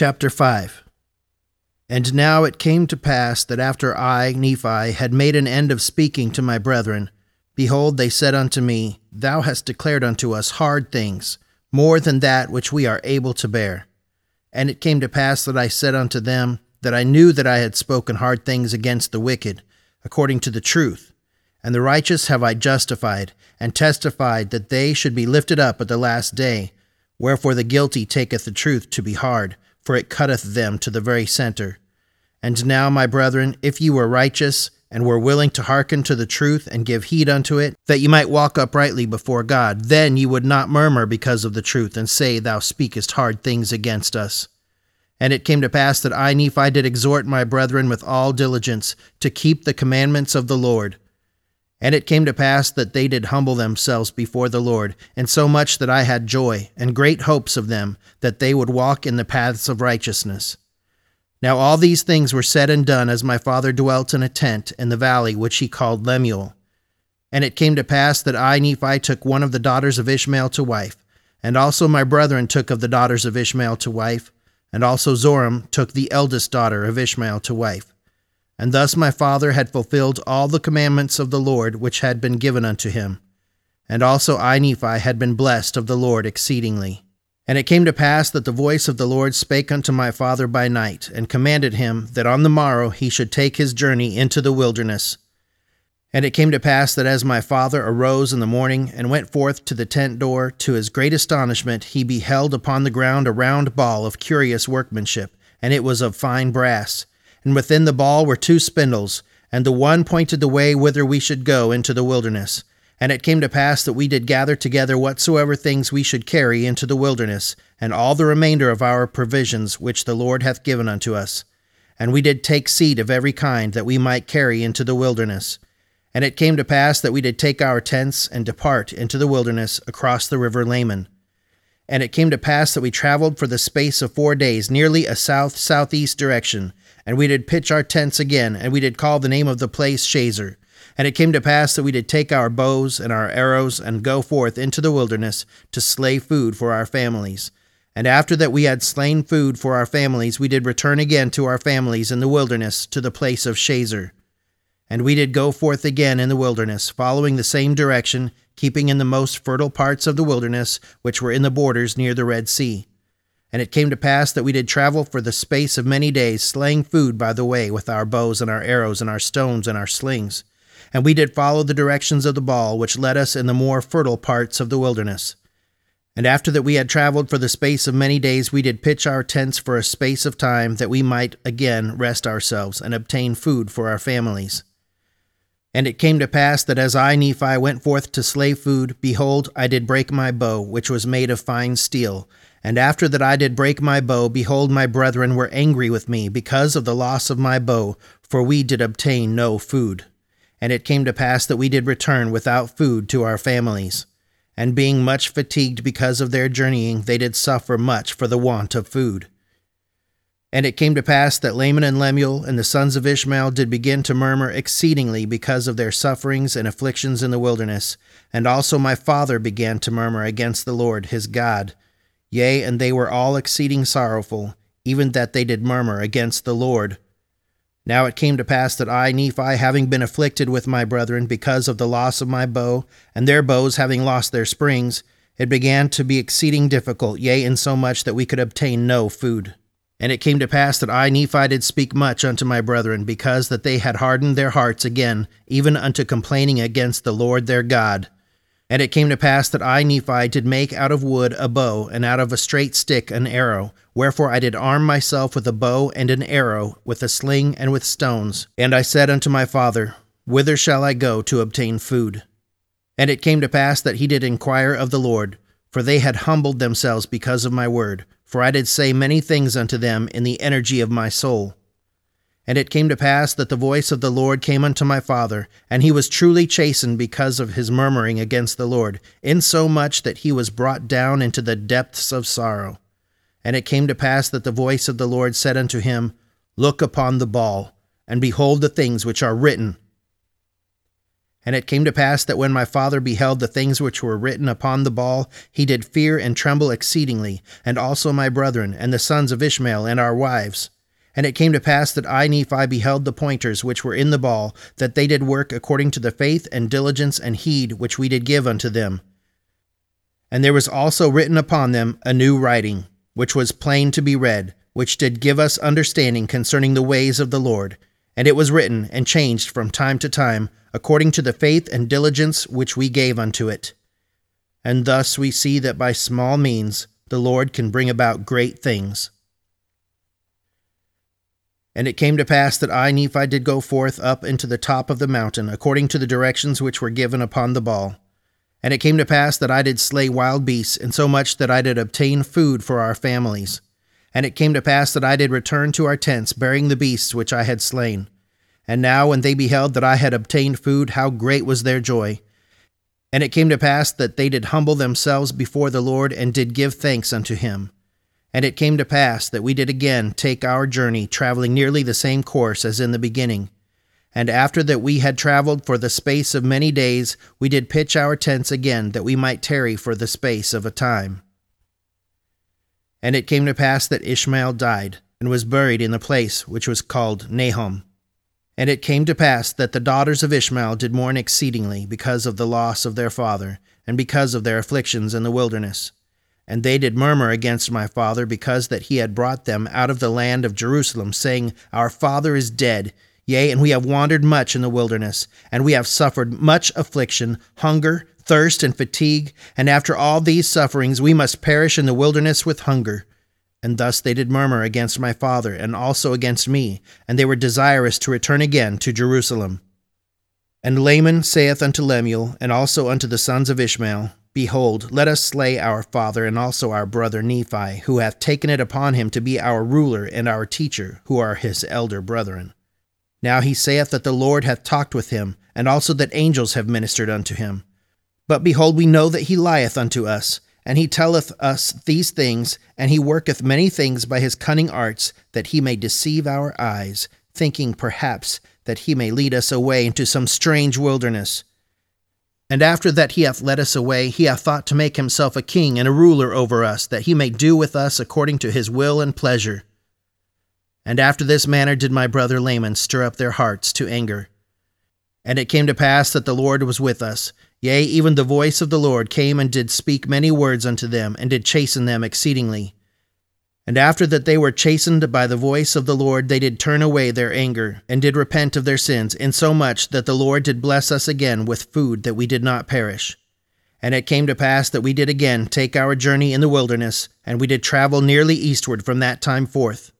Chapter 5 And now it came to pass that after I, Nephi, had made an end of speaking to my brethren, behold, they said unto me, Thou hast declared unto us hard things, more than that which we are able to bear. And it came to pass that I said unto them, that I knew that I had spoken hard things against the wicked, according to the truth. And the righteous have I justified, and testified that they should be lifted up at the last day. Wherefore the guilty taketh the truth to be hard, for it cutteth them to the very center. And now, my brethren, if ye were righteous, and were willing to hearken to the truth and give heed unto it, that ye might walk uprightly before God, then ye would not murmur because of the truth, and say, Thou speakest hard things against us. And it came to pass that I, Nephi, did exhort my brethren with all diligence to keep the commandments of the Lord. And it came to pass that they did humble themselves before the Lord, and so much that I had joy and great hopes of them, that they would walk in the paths of righteousness. Now all these things were said and done as my father dwelt in a tent in the valley which he called Lemuel. And it came to pass that I, Nephi, took one of the daughters of Ishmael to wife, and also my brethren took of the daughters of Ishmael to wife and also Zoram took the eldest daughter of Ishmael to wife. And thus my father had fulfilled all the commandments of the Lord which had been given unto him. And also I, Nephi, had been blessed of the Lord exceedingly. And it came to pass that the voice of the Lord spake unto my father by night, and commanded him that on the morrow he should take his journey into the wilderness. And it came to pass that as my father arose in the morning and went forth to the tent door, to his great astonishment he beheld upon the ground a round ball of curious workmanship, and it was of fine brass. And within the ball were two spindles, and the one pointed the way whither we should go into the wilderness. And it came to pass that we did gather together whatsoever things we should carry into the wilderness, and all the remainder of our provisions which the Lord hath given unto us. And we did take seed of every kind that we might carry into the wilderness. And it came to pass that we did take our tents and depart into the wilderness across the river Laman. And it came to pass that we traveled for the space of four days, nearly a south southeast direction. And we did pitch our tents again, and we did call the name of the place Shazer. And it came to pass that we did take our bows and our arrows, and go forth into the wilderness to slay food for our families. And after that we had slain food for our families, we did return again to our families in the wilderness to the place of Shazer. And we did go forth again in the wilderness, following the same direction, keeping in the most fertile parts of the wilderness, which were in the borders near the Red Sea. And it came to pass that we did travel for the space of many days, slaying food by the way with our bows and our arrows and our stones and our slings. And we did follow the directions of the ball, which led us in the more fertile parts of the wilderness. And after that we had traveled for the space of many days, we did pitch our tents for a space of time, that we might again rest ourselves and obtain food for our families. And it came to pass that as I, Nephi, went forth to slay food, behold, I did break my bow, which was made of fine steel. And after that I did break my bow, behold, my brethren were angry with me because of the loss of my bow, for we did obtain no food. And it came to pass that we did return without food to our families. And being much fatigued because of their journeying, they did suffer much for the want of food. And it came to pass that Laman and Lemuel and the sons of Ishmael did begin to murmur exceedingly because of their sufferings and afflictions in the wilderness. And also my father began to murmur against the Lord his God. Yea, and they were all exceeding sorrowful, even that they did murmur against the Lord. Now it came to pass that I, Nephi, having been afflicted with my brethren because of the loss of my bow, and their bows having lost their springs, it began to be exceeding difficult, yea, insomuch that we could obtain no food. And it came to pass that I, Nephi, did speak much unto my brethren, because that they had hardened their hearts again, even unto complaining against the Lord their God. And it came to pass that I, Nephi, did make out of wood a bow, and out of a straight stick an arrow. Wherefore I did arm myself with a bow and an arrow, with a sling and with stones. And I said unto my father, Whither shall I go to obtain food? And it came to pass that he did inquire of the Lord, for they had humbled themselves because of my word for I did say many things unto them in the energy of my soul. And it came to pass that the voice of the Lord came unto my father, and he was truly chastened because of his murmuring against the Lord, insomuch that he was brought down into the depths of sorrow. And it came to pass that the voice of the Lord said unto him, Look upon the ball, and behold the things which are written. And it came to pass that when my father beheld the things which were written upon the ball, he did fear and tremble exceedingly, and also my brethren, and the sons of Ishmael, and our wives. And it came to pass that I, Nephi, beheld the pointers which were in the ball, that they did work according to the faith and diligence and heed which we did give unto them. And there was also written upon them a new writing, which was plain to be read, which did give us understanding concerning the ways of the Lord. And it was written and changed from time to time according to the faith and diligence which we gave unto it. And thus we see that by small means the Lord can bring about great things. And it came to pass that I, Nephi, did go forth up into the top of the mountain, according to the directions which were given upon the ball. And it came to pass that I did slay wild beasts, insomuch that I did obtain food for our families. And it came to pass that I did return to our tents, bearing the beasts which I had slain. And now, when they beheld that I had obtained food, how great was their joy! And it came to pass that they did humble themselves before the Lord, and did give thanks unto him. And it came to pass that we did again take our journey, traveling nearly the same course as in the beginning. And after that we had traveled for the space of many days, we did pitch our tents again, that we might tarry for the space of a time. And it came to pass that Ishmael died, and was buried in the place which was called Nahom. And it came to pass that the daughters of Ishmael did mourn exceedingly because of the loss of their father, and because of their afflictions in the wilderness. And they did murmur against my father because that he had brought them out of the land of Jerusalem, saying, Our father is dead, yea, and we have wandered much in the wilderness, and we have suffered much affliction, hunger, thirst, and fatigue, and after all these sufferings we must perish in the wilderness with hunger. And thus they did murmur against my father, and also against me, and they were desirous to return again to Jerusalem. And Laman saith unto Lemuel, and also unto the sons of Ishmael, Behold, let us slay our father and also our brother Nephi, who hath taken it upon him to be our ruler and our teacher, who are his elder brethren. Now he saith that the Lord hath talked with him, and also that angels have ministered unto him. But behold, we know that he lieth unto us, and he telleth us these things, and he worketh many things by his cunning arts, that he may deceive our eyes, thinking perhaps that he may lead us away into some strange wilderness. And after that he hath led us away, he hath thought to make himself a king and a ruler over us, that he may do with us according to his will and pleasure. And after this manner did my brother Laman stir up their hearts to anger. And it came to pass that the Lord was with us, Yea, even the voice of the Lord came and did speak many words unto them, and did chasten them exceedingly. And after that they were chastened by the voice of the Lord, they did turn away their anger, and did repent of their sins, insomuch that the Lord did bless us again with food that we did not perish. And it came to pass that we did again take our journey in the wilderness, and we did travel nearly eastward from that time forth.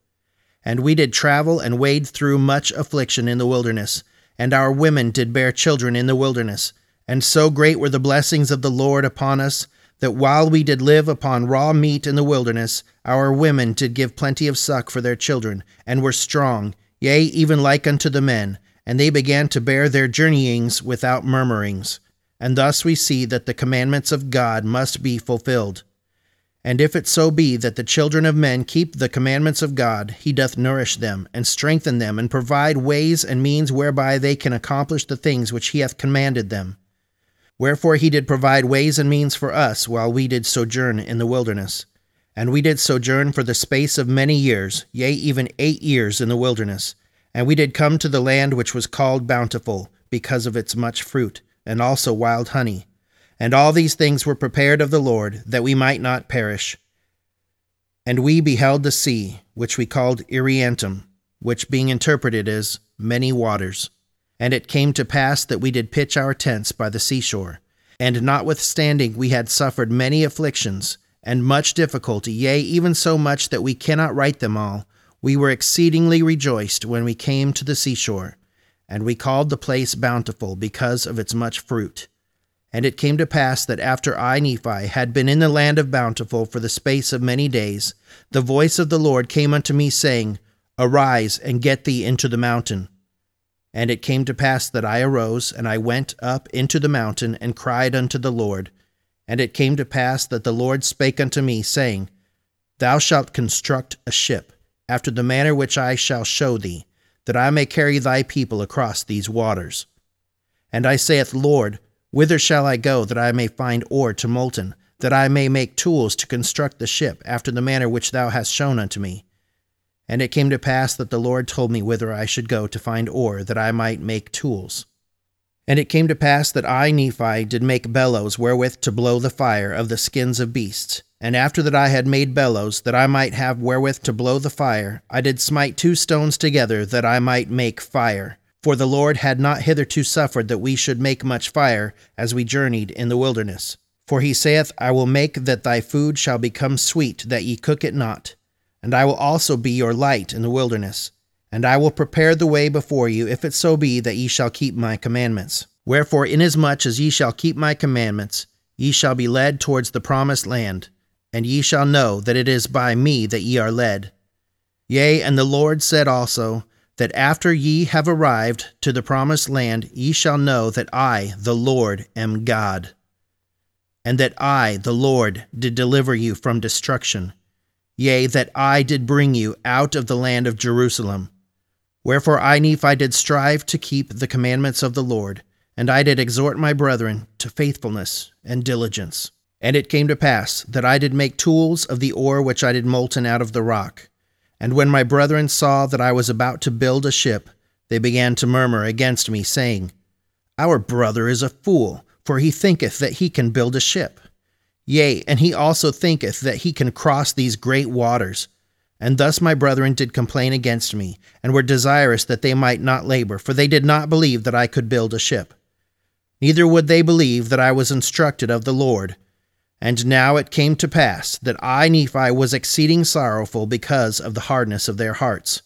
And we did travel and wade through much affliction in the wilderness, and our women did bear children in the wilderness and so great were the blessings of the Lord upon us, that while we did live upon raw meat in the wilderness, our women did give plenty of suck for their children, and were strong, yea, even like unto the men, and they began to bear their journeyings without murmurings. And thus we see that the commandments of God must be fulfilled. And if it so be that the children of men keep the commandments of God, he doth nourish them, and strengthen them, and provide ways and means whereby they can accomplish the things which he hath commanded them. Wherefore he did provide ways and means for us while we did sojourn in the wilderness. And we did sojourn for the space of many years, yea, even eight years in the wilderness. And we did come to the land which was called Bountiful, because of its much fruit, and also wild honey. And all these things were prepared of the Lord, that we might not perish. And we beheld the sea, which we called Irreantum, which being interpreted is many waters. And it came to pass that we did pitch our tents by the seashore. And notwithstanding we had suffered many afflictions, and much difficulty, yea, even so much that we cannot write them all, we were exceedingly rejoiced when we came to the seashore. And we called the place Bountiful because of its much fruit. And it came to pass that after I, Nephi, had been in the land of Bountiful for the space of many days, the voice of the Lord came unto me, saying, Arise and get thee into the mountain. And it came to pass that I arose, and I went up into the mountain, and cried unto the Lord. And it came to pass that the Lord spake unto me, saying, Thou shalt construct a ship, after the manner which I shall show thee, that I may carry thy people across these waters. And I saith, Lord, whither shall I go that I may find ore to molten, that I may make tools to construct the ship after the manner which thou hast shown unto me? And it came to pass that the Lord told me whither I should go to find ore, that I might make tools. And it came to pass that I, Nephi, did make bellows wherewith to blow the fire of the skins of beasts. And after that I had made bellows, that I might have wherewith to blow the fire, I did smite two stones together, that I might make fire. For the Lord had not hitherto suffered that we should make much fire, as we journeyed in the wilderness. For he saith, I will make that thy food shall become sweet, that ye cook it not. And I will also be your light in the wilderness. And I will prepare the way before you, if it so be that ye shall keep my commandments. Wherefore, inasmuch as ye shall keep my commandments, ye shall be led towards the promised land, and ye shall know that it is by me that ye are led. Yea, and the Lord said also, that after ye have arrived to the promised land, ye shall know that I, the Lord, am God, and that I, the Lord, did deliver you from destruction. Yea, that I did bring you out of the land of Jerusalem Wherefore I, Nephi, did strive to keep the commandments of the Lord, and I did exhort my brethren to faithfulness and diligence. And it came to pass that I did make tools of the ore which I did molten out of the rock. And when my brethren saw that I was about to build a ship, they began to murmur against me, saying, Our brother is a fool, for he thinketh that he can build a ship. Yea, and he also thinketh that he can cross these great waters. And thus my brethren did complain against me, and were desirous that they might not labor, for they did not believe that I could build a ship. Neither would they believe that I was instructed of the Lord. And now it came to pass that I, Nephi, was exceeding sorrowful because of the hardness of their hearts.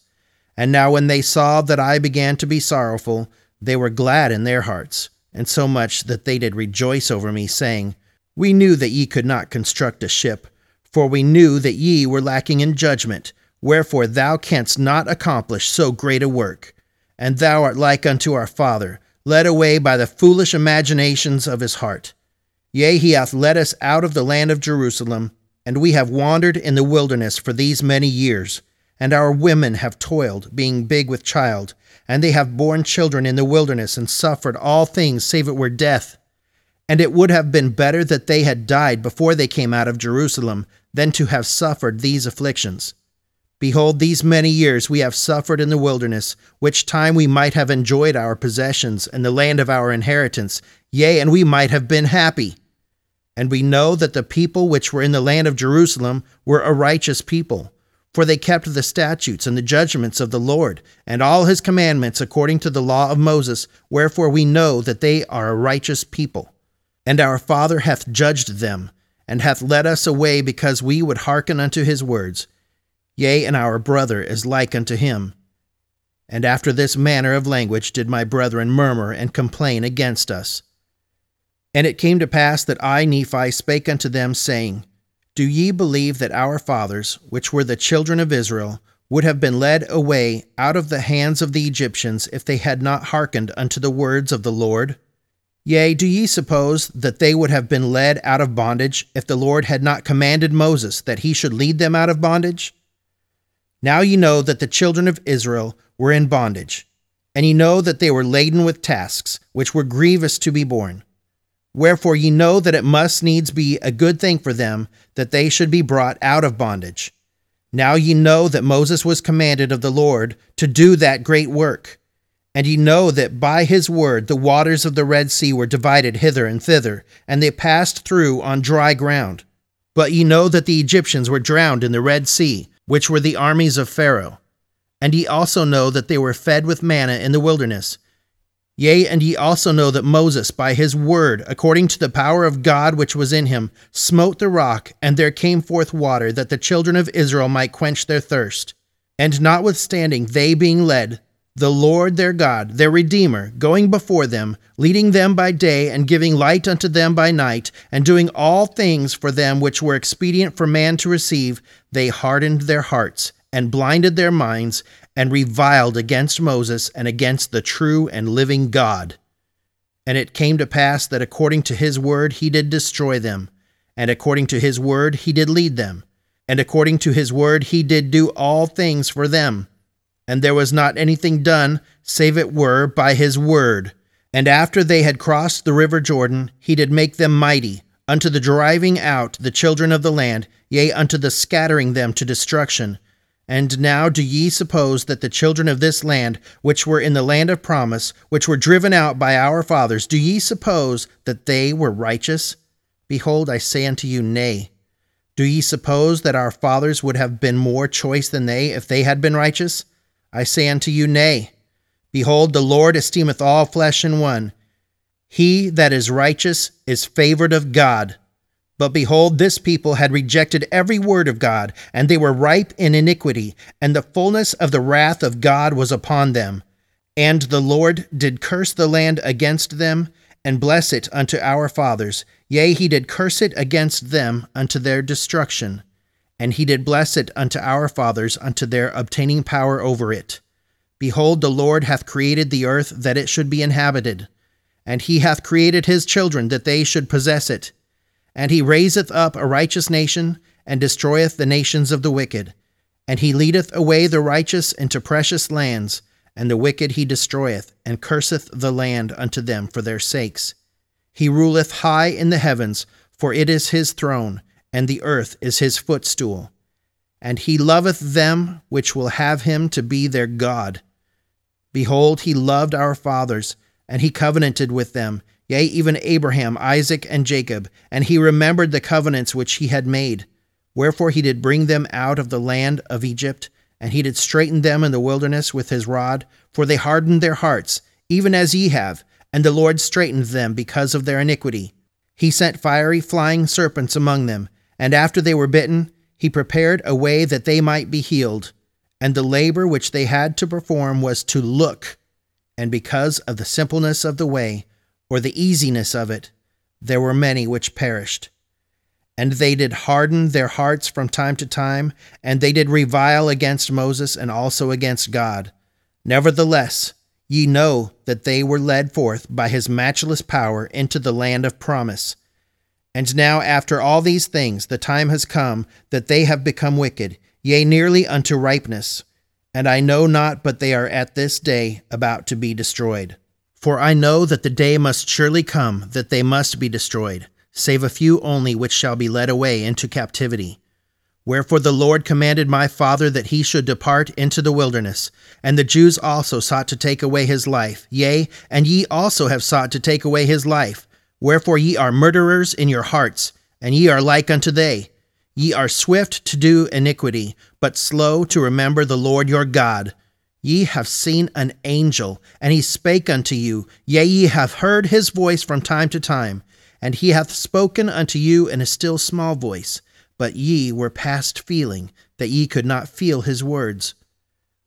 And now when they saw that I began to be sorrowful, they were glad in their hearts, and so much that they did rejoice over me, saying, We knew that ye could not construct a ship for we knew that ye were lacking in judgment, wherefore thou canst not accomplish so great a work. And thou art like unto our father, led away by the foolish imaginations of his heart. Yea, he hath led us out of the land of Jerusalem, and we have wandered in the wilderness for these many years. And our women have toiled, being big with child, and they have borne children in the wilderness, and suffered all things save it were death. And it would have been better that they had died before they came out of Jerusalem than to have suffered these afflictions. Behold, these many years we have suffered in the wilderness, which time we might have enjoyed our possessions and the land of our inheritance, yea, and we might have been happy. And we know that the people which were in the land of Jerusalem were a righteous people, for they kept the statutes and the judgments of the Lord, and all his commandments according to the law of Moses, wherefore we know that they are a righteous people. And our Father hath judged them, and hath led us away because we would hearken unto his words. Yea, and our brother is like unto him. And after this manner of language did my brethren murmur and complain against us. And it came to pass that I, Nephi, spake unto them, saying, Do ye believe that our fathers, which were the children of Israel, would have been led away out of the hands of the Egyptians if they had not hearkened unto the words of the Lord? Yea, do ye suppose that they would have been led out of bondage if the Lord had not commanded Moses that he should lead them out of bondage? Now ye know that the children of Israel were in bondage, and ye know that they were laden with tasks, which were grievous to be borne. Wherefore ye know that it must needs be a good thing for them that they should be brought out of bondage. Now ye know that Moses was commanded of the Lord to do that great work and ye know that by his word the waters of the Red Sea were divided hither and thither, and they passed through on dry ground. But ye know that the Egyptians were drowned in the Red Sea, which were the armies of Pharaoh. And ye also know that they were fed with manna in the wilderness. Yea, and ye also know that Moses, by his word, according to the power of God which was in him, smote the rock, and there came forth water, that the children of Israel might quench their thirst. And notwithstanding they being led, the Lord their God, their Redeemer, going before them, leading them by day and giving light unto them by night, and doing all things for them which were expedient for man to receive, they hardened their hearts and blinded their minds and reviled against Moses and against the true and living God. And it came to pass that according to his word he did destroy them, and according to his word he did lead them, and according to his word he did do all things for them and there was not anything done save it were by his word. And after they had crossed the river Jordan, he did make them mighty, unto the driving out the children of the land, yea, unto the scattering them to destruction. And now do ye suppose that the children of this land, which were in the land of promise, which were driven out by our fathers, do ye suppose that they were righteous? Behold, I say unto you, Nay. Do ye suppose that our fathers would have been more choice than they if they had been righteous? I say unto you, Nay. Behold, the Lord esteemeth all flesh in one. He that is righteous is favored of God. But behold, this people had rejected every word of God, and they were ripe in iniquity, and the fullness of the wrath of God was upon them. And the Lord did curse the land against them, and bless it unto our fathers. Yea, he did curse it against them unto their destruction. And he did bless it unto our fathers unto their obtaining power over it. Behold, the Lord hath created the earth that it should be inhabited, and he hath created his children that they should possess it. And he raiseth up a righteous nation, and destroyeth the nations of the wicked. And he leadeth away the righteous into precious lands and the wicked he destroyeth, and curseth the land unto them for their sakes. He ruleth high in the heavens, for it is his throne, and the earth is his footstool. And he loveth them which will have him to be their God. Behold, he loved our fathers, and he covenanted with them, yea, even Abraham, Isaac, and Jacob, and he remembered the covenants which he had made. Wherefore he did bring them out of the land of Egypt and he did straiten them in the wilderness with his rod, for they hardened their hearts, even as ye have, and the Lord straitened them because of their iniquity. He sent fiery flying serpents among them, and after they were bitten, he prepared a way that they might be healed. And the labor which they had to perform was to look, and because of the simpleness of the way, or the easiness of it, there were many which perished. And they did harden their hearts from time to time, and they did revile against Moses and also against God. Nevertheless, ye know that they were led forth by his matchless power into the land of promise. And now, after all these things, the time has come that they have become wicked, yea, nearly unto ripeness. And I know not but they are at this day about to be destroyed. For I know that the day must surely come that they must be destroyed save a few only which shall be led away into captivity. Wherefore the Lord commanded my father that he should depart into the wilderness, and the Jews also sought to take away his life. Yea, and ye also have sought to take away his life. Wherefore ye are murderers in your hearts, and ye are like unto they. Ye are swift to do iniquity, but slow to remember the Lord your God. Ye have seen an angel, and he spake unto you. Yea, ye have heard his voice from time to time and he hath spoken unto you in a still small voice, but ye were past feeling, that ye could not feel his words.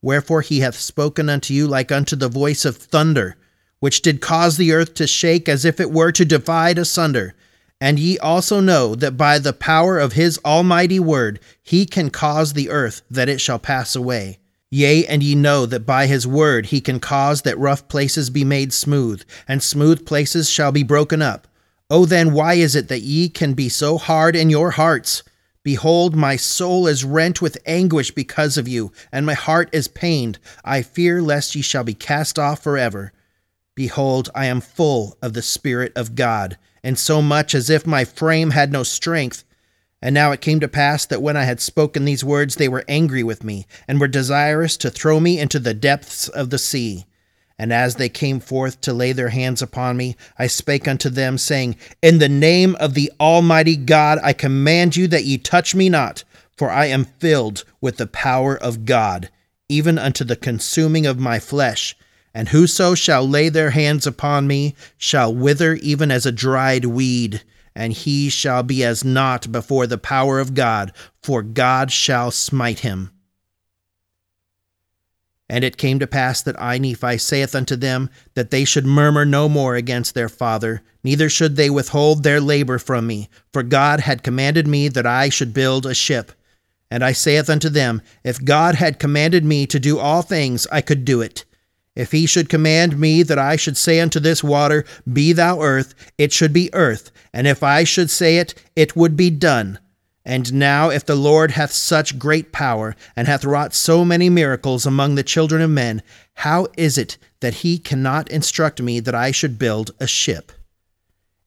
Wherefore he hath spoken unto you like unto the voice of thunder, which did cause the earth to shake as if it were to divide asunder. And ye also know that by the power of his almighty word he can cause the earth that it shall pass away. Yea, and ye know that by his word he can cause that rough places be made smooth, and smooth places shall be broken up. O then, why is it that ye can be so hard in your hearts? Behold, my soul is rent with anguish because of you, and my heart is pained. I fear lest ye shall be cast off forever. Behold, I am full of the Spirit of God, and so much as if my frame had no strength. And now it came to pass that when I had spoken these words, they were angry with me, and were desirous to throw me into the depths of the sea. And as they came forth to lay their hands upon me, I spake unto them, saying, In the name of the Almighty God, I command you that ye touch me not, for I am filled with the power of God, even unto the consuming of my flesh. And whoso shall lay their hands upon me shall wither even as a dried weed, and he shall be as naught before the power of God, for God shall smite him. And it came to pass that I, Nephi, saith unto them that they should murmur no more against their father, neither should they withhold their labor from me, for God had commanded me that I should build a ship. And I saith unto them, If God had commanded me to do all things, I could do it. If he should command me that I should say unto this water, Be thou earth, it should be earth, and if I should say it, it would be done. And now, if the Lord hath such great power, and hath wrought so many miracles among the children of men, how is it that he cannot instruct me that I should build a ship?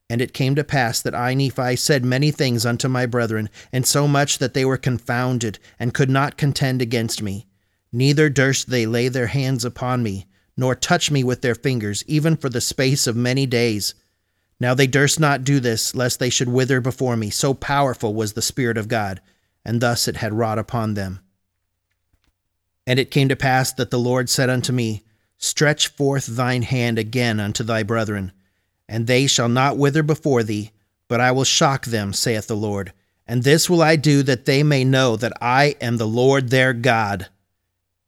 And it came to pass that I, Nephi, said many things unto my brethren, and so much that they were confounded, and could not contend against me. Neither durst they lay their hands upon me, nor touch me with their fingers, even for the space of many days. Now they durst not do this, lest they should wither before me, so powerful was the Spirit of God, and thus it had wrought upon them. And it came to pass that the Lord said unto me, Stretch forth thine hand again unto thy brethren and they shall not wither before thee, but I will shock them, saith the Lord. And this will I do that they may know that I am the Lord their God.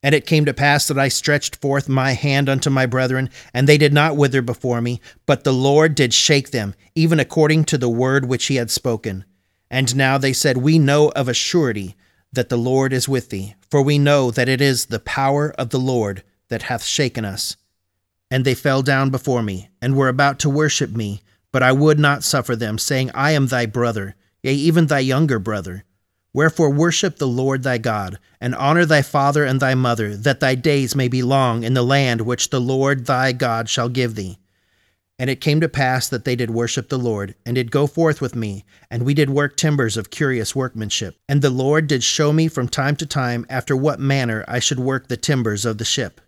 And it came to pass that I stretched forth my hand unto my brethren, and they did not wither before me, but the Lord did shake them, even according to the word which he had spoken. And now they said, We know of a surety that the Lord is with thee, for we know that it is the power of the Lord that hath shaken us. And they fell down before me, and were about to worship me. But I would not suffer them, saying, I am thy brother, yea, even thy younger brother. Wherefore worship the Lord thy God, and honor thy father and thy mother, that thy days may be long in the land which the Lord thy God shall give thee. And it came to pass that they did worship the Lord, and did go forth with me, and we did work timbers of curious workmanship. And the Lord did show me from time to time after what manner I should work the timbers of the ship.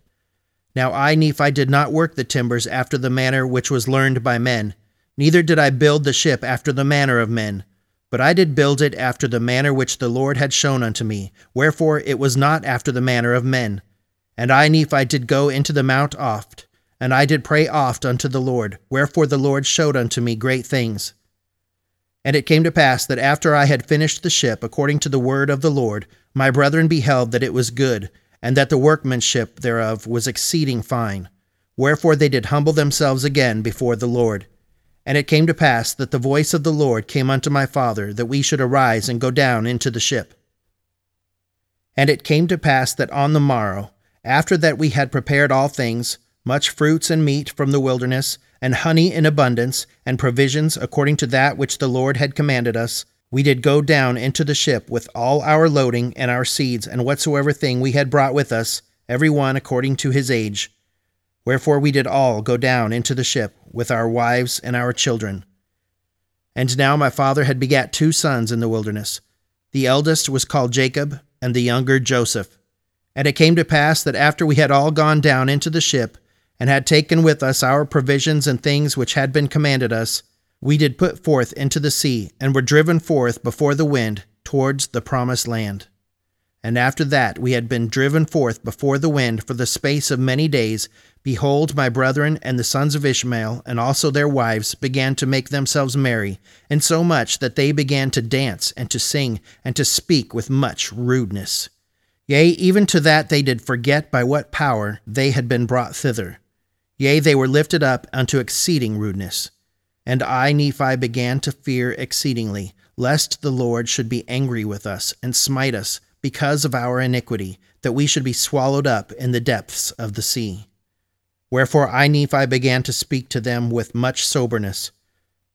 Now I, Nephi, did not work the timbers after the manner which was learned by men, neither did I build the ship after the manner of men. But I did build it after the manner which the Lord had shown unto me, wherefore it was not after the manner of men. And I, Nephi, did go into the mount oft, and I did pray oft unto the Lord, wherefore the Lord showed unto me great things. And it came to pass that after I had finished the ship according to the word of the Lord, my brethren beheld that it was good, and that the workmanship thereof was exceeding fine. Wherefore they did humble themselves again before the Lord. And it came to pass that the voice of the Lord came unto my father, that we should arise and go down into the ship. And it came to pass that on the morrow, after that we had prepared all things, much fruits and meat from the wilderness, and honey in abundance, and provisions according to that which the Lord had commanded us, we did go down into the ship with all our loading and our seeds and whatsoever thing we had brought with us, every one according to his age. Wherefore we did all go down into the ship with our wives and our children. And now my father had begat two sons in the wilderness. The eldest was called Jacob, and the younger Joseph. And it came to pass that after we had all gone down into the ship, and had taken with us our provisions and things which had been commanded us, we did put forth into the sea, and were driven forth before the wind towards the promised land. And after that we had been driven forth before the wind for the space of many days, behold, my brethren and the sons of Ishmael, and also their wives, began to make themselves merry, and so much that they began to dance and to sing and to speak with much rudeness. Yea, even to that they did forget by what power they had been brought thither. Yea, they were lifted up unto exceeding rudeness. And I, Nephi, began to fear exceedingly, lest the Lord should be angry with us and smite us because of our iniquity, that we should be swallowed up in the depths of the sea. Wherefore I, Nephi, began to speak to them with much soberness.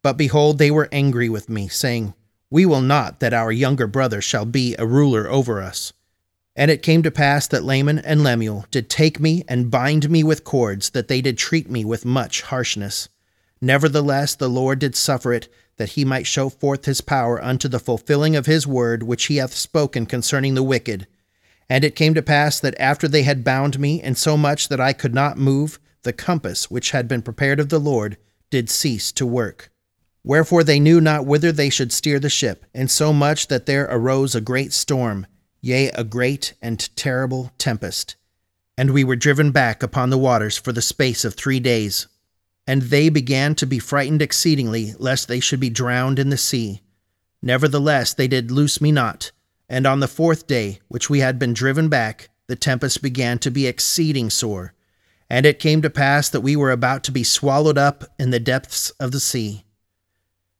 But behold, they were angry with me, saying, We will not that our younger brother shall be a ruler over us. And it came to pass that Laman and Lemuel did take me and bind me with cords, that they did treat me with much harshness. Nevertheless, the Lord did suffer it, that he might show forth his power unto the fulfilling of his word which he hath spoken concerning the wicked. And it came to pass that after they had bound me, in so much that I could not move, the compass which had been prepared of the Lord did cease to work. Wherefore they knew not whither they should steer the ship, insomuch that there arose a great storm, yea, a great and terrible tempest. And we were driven back upon the waters for the space of three days. And they began to be frightened exceedingly, lest they should be drowned in the sea. Nevertheless, they did loose me not. And on the fourth day, which we had been driven back, the tempest began to be exceeding sore. And it came to pass that we were about to be swallowed up in the depths of the sea.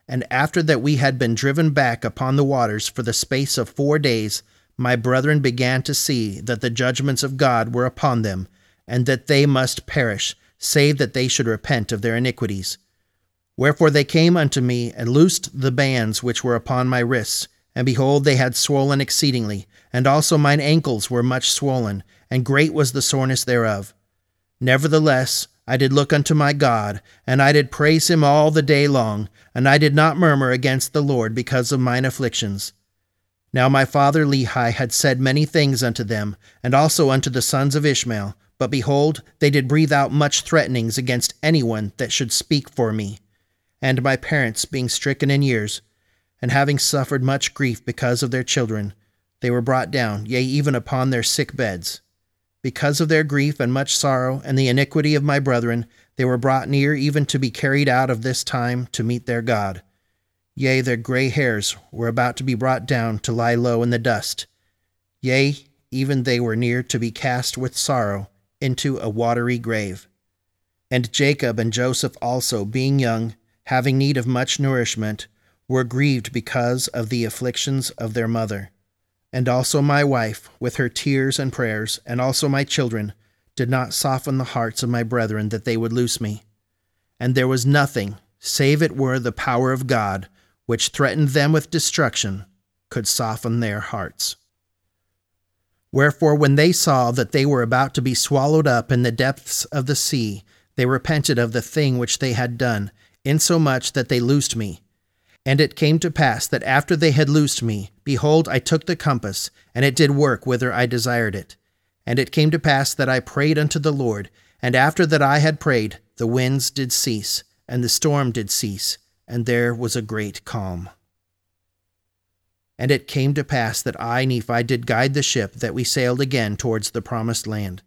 And after that we had been driven back upon the waters for the space of four days, my brethren began to see that the judgments of God were upon them, and that they must perish, save that they should repent of their iniquities. Wherefore they came unto me and loosed the bands which were upon my wrists, And behold, they had swollen exceedingly, and also mine ankles were much swollen, and great was the soreness thereof. Nevertheless, I did look unto my God, and I did praise him all the day long, and I did not murmur against the Lord because of mine afflictions. Now my father Lehi had said many things unto them, and also unto the sons of Ishmael, but behold, they did breathe out much threatenings against any one that should speak for me. And my parents, being stricken in years, and having suffered much grief because of their children, they were brought down, yea, even upon their sick beds. Because of their grief and much sorrow, and the iniquity of my brethren, they were brought near even to be carried out of this time to meet their God. Yea, their gray hairs were about to be brought down to lie low in the dust. Yea, even they were near to be cast with sorrow into a watery grave. And Jacob and Joseph also, being young, having need of much nourishment, were grieved because of the afflictions of their mother. And also my wife, with her tears and prayers, and also my children, did not soften the hearts of my brethren that they would loose me. And there was nothing, save it were the power of God, which threatened them with destruction, could soften their hearts. Wherefore, when they saw that they were about to be swallowed up in the depths of the sea, they repented of the thing which they had done, insomuch that they loosed me and it came to pass that after they had loosed me, behold, I took the compass, and it did work whither I desired it. And it came to pass that I prayed unto the Lord, and after that I had prayed, the winds did cease, and the storm did cease, and there was a great calm. And it came to pass that I, Nephi, did guide the ship, that we sailed again towards the promised land.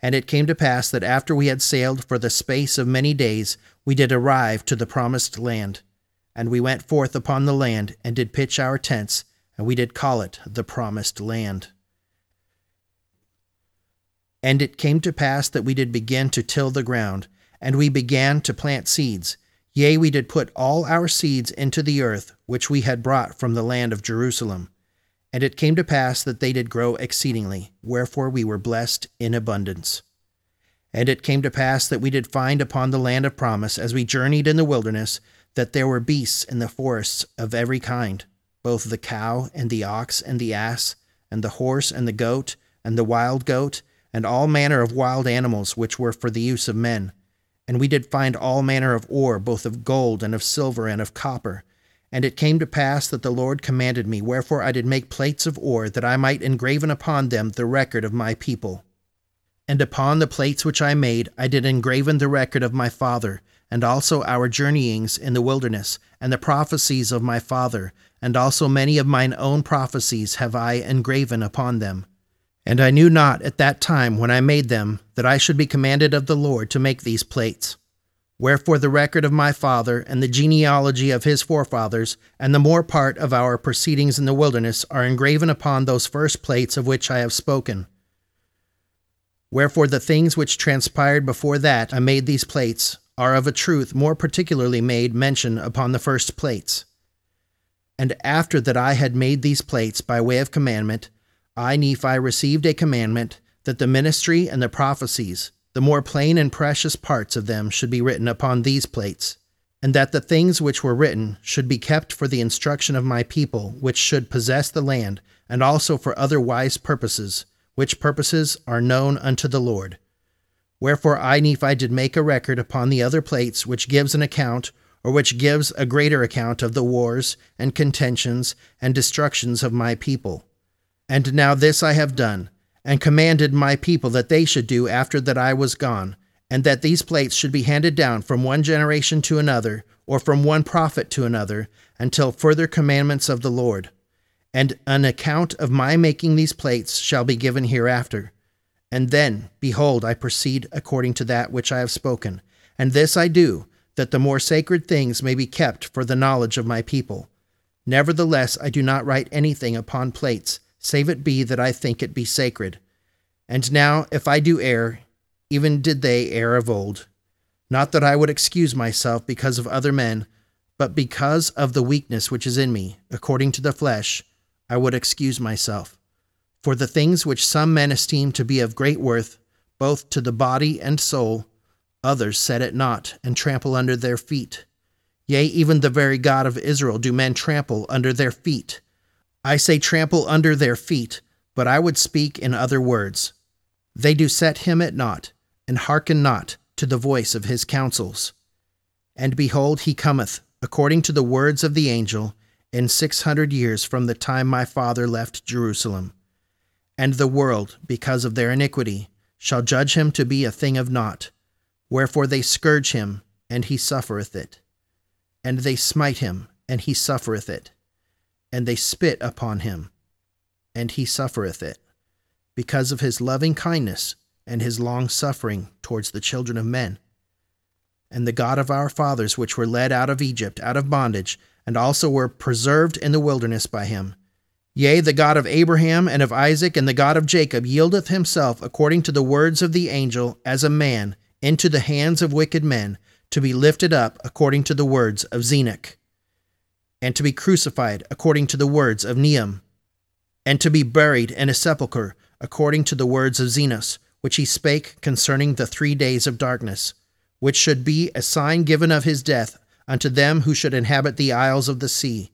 And it came to pass that after we had sailed for the space of many days, we did arrive to the promised land. And we went forth upon the land, and did pitch our tents, and we did call it the promised land. And it came to pass that we did begin to till the ground, and we began to plant seeds. Yea, we did put all our seeds into the earth, which we had brought from the land of Jerusalem. And it came to pass that they did grow exceedingly, wherefore we were blessed in abundance. And it came to pass that we did find upon the land of promise, as we journeyed in the wilderness, that there were beasts in the forests of every kind, both the cow and the ox and the ass, and the horse and the goat, and the wild goat, and all manner of wild animals which were for the use of men. And we did find all manner of ore, both of gold and of silver and of copper. And it came to pass that the Lord commanded me, wherefore I did make plates of ore, that I might engraven upon them the record of my people. And upon the plates which I made, I did engraven the record of my father, and also our journeyings in the wilderness, and the prophecies of my father, and also many of mine own prophecies have I engraven upon them. And I knew not at that time when I made them that I should be commanded of the Lord to make these plates. Wherefore the record of my father, and the genealogy of his forefathers, and the more part of our proceedings in the wilderness are engraven upon those first plates of which I have spoken. Wherefore the things which transpired before that I made these plates are of a truth more particularly made mention upon the first plates. And after that I had made these plates by way of commandment, I, Nephi, received a commandment that the ministry and the prophecies, the more plain and precious parts of them, should be written upon these plates, and that the things which were written should be kept for the instruction of my people, which should possess the land, and also for other wise purposes, which purposes are known unto the Lord Wherefore I, Nephi, did make a record upon the other plates, which gives an account, or which gives a greater account of the wars, and contentions, and destructions of my people. And now this I have done, and commanded my people that they should do after that I was gone, and that these plates should be handed down from one generation to another, or from one prophet to another, until further commandments of the Lord. And an account of my making these plates shall be given hereafter and then, behold, I proceed according to that which I have spoken. And this I do, that the more sacred things may be kept for the knowledge of my people. Nevertheless, I do not write anything upon plates, save it be that I think it be sacred. And now, if I do err, even did they err of old. Not that I would excuse myself because of other men, but because of the weakness which is in me, according to the flesh, I would excuse myself. For the things which some men esteem to be of great worth, both to the body and soul, others set it not, and trample under their feet. Yea, even the very God of Israel do men trample under their feet. I say trample under their feet, but I would speak in other words. They do set him at naught, and hearken not to the voice of his counsels. And behold, he cometh, according to the words of the angel, in six hundred years from the time my father left Jerusalem. And the world, because of their iniquity, shall judge him to be a thing of naught. Wherefore they scourge him, and he suffereth it. And they smite him, and he suffereth it. And they spit upon him, and he suffereth it, because of his loving kindness and his long suffering towards the children of men. And the God of our fathers, which were led out of Egypt, out of bondage, and also were preserved in the wilderness by him, Yea, the God of Abraham and of Isaac and the God of Jacob yieldeth himself according to the words of the angel as a man into the hands of wicked men to be lifted up according to the words of Zenock, and to be crucified according to the words of Neum, and to be buried in a sepulchre according to the words of Zenos, which he spake concerning the three days of darkness, which should be a sign given of his death unto them who should inhabit the isles of the sea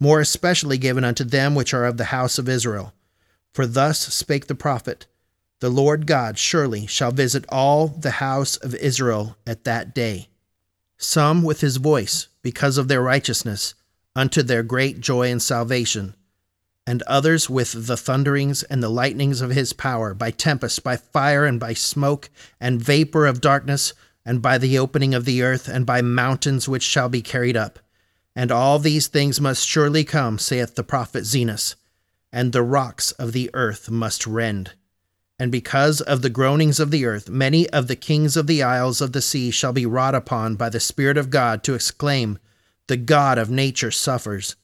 more especially given unto them which are of the house of Israel. For thus spake the prophet The Lord God surely shall visit all the house of Israel at that day, some with his voice, because of their righteousness, unto their great joy and salvation, and others with the thunderings and the lightnings of his power, by tempest, by fire, and by smoke, and vapor of darkness, and by the opening of the earth, and by mountains which shall be carried up and all these things must surely come, saith the prophet Zenos, and the rocks of the earth must rend. And because of the groanings of the earth, many of the kings of the isles of the sea shall be wrought upon by the Spirit of God to exclaim, The God of nature suffers.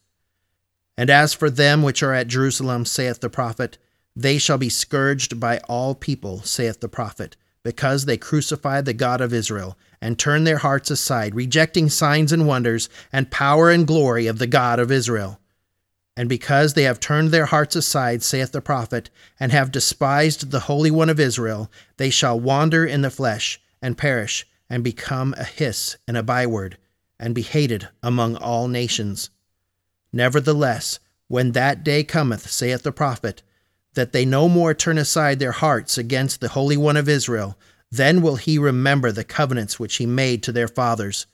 And as for them which are at Jerusalem, saith the prophet, they shall be scourged by all people, saith the prophet, because they crucify the God of Israel, and turn their hearts aside, rejecting signs and wonders, and power and glory of the God of Israel. And because they have turned their hearts aside, saith the prophet, and have despised the Holy One of Israel, they shall wander in the flesh, and perish, and become a hiss and a byword, and be hated among all nations. Nevertheless, when that day cometh, saith the prophet, that they no more turn aside their hearts against the Holy One of Israel, then will he remember the covenants which he made to their fathers.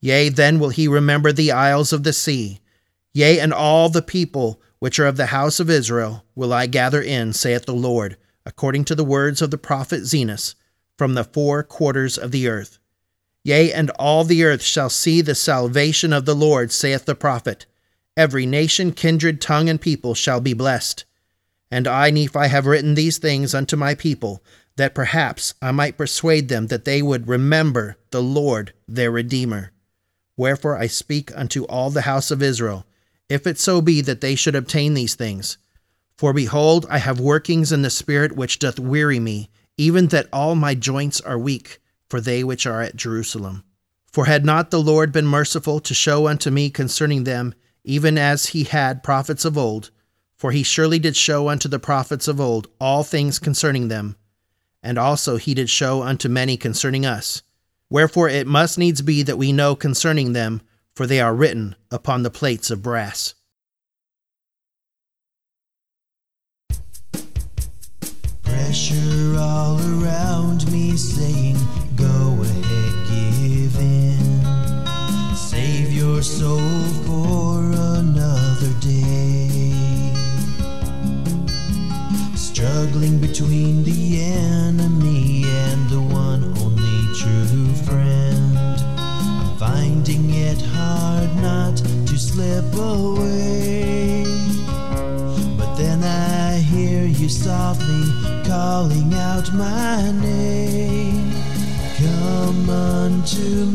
Yea, then will he remember the isles of the sea. Yea, and all the people which are of the house of Israel will I gather in, saith the Lord, according to the words of the prophet Zenos, from the four quarters of the earth. Yea, and all the earth shall see the salvation of the Lord, saith the prophet. Every nation, kindred, tongue, and people shall be blessed. And I, Nephi, have written these things unto my people, that perhaps I might persuade them that they would remember the Lord their Redeemer. Wherefore I speak unto all the house of Israel, if it so be that they should obtain these things. For behold, I have workings in the Spirit which doth weary me, even that all my joints are weak, for they which are at Jerusalem. For had not the Lord been merciful to show unto me concerning them, even as he had prophets of old, for he surely did show unto the prophets of old all things concerning them, and also he did show unto many concerning us. Wherefore it must needs be that we know concerning them, for they are written upon the plates of brass. Pressure all around me saying, Go ahead, give in. Save your soul for another day struggling between the enemy and the one only true friend. I'm finding it hard not to slip away. But then I hear you softly calling out my name. Unto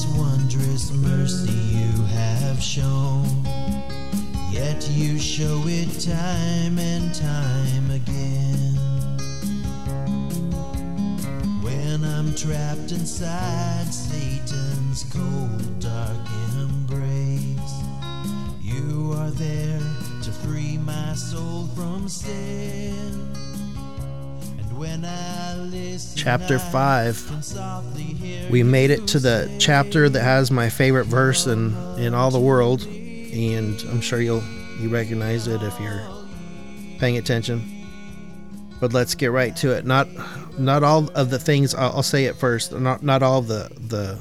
this wondrous mercy you have shown. Yet you show it time and time again. When I'm trapped inside Satan's cold, dark embrace, you are there to free my soul from sin. And when I listen, Chapter I 5. We made it to the chapter that has my favorite verse in, in all the world, and I'm sure you'll you recognize it if you're paying attention. But let's get right to it. Not not all of the things I'll, I'll say it first. Not not all the the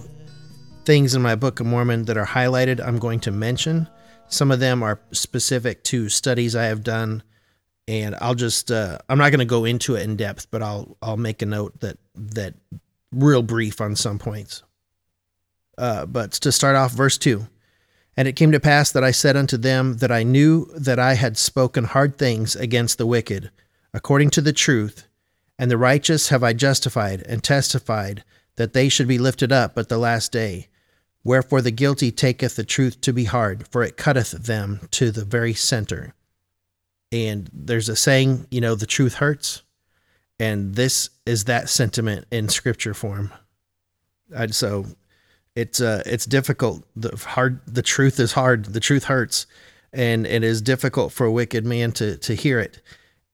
things in my Book of Mormon that are highlighted. I'm going to mention. Some of them are specific to studies I have done, and I'll just uh, I'm not going to go into it in depth, but I'll I'll make a note that that real brief on some points. Uh, but to start off, verse 2 And it came to pass that I said unto them that I knew that I had spoken hard things against the wicked, according to the truth, and the righteous have I justified and testified that they should be lifted up at the last day. Wherefore the guilty taketh the truth to be hard, for it cutteth them to the very center. And there's a saying, you know, the truth hurts. And this is that sentiment in scripture form. And so it's uh it's difficult. The hard the truth is hard. The truth hurts. And it is difficult for a wicked man to to hear it.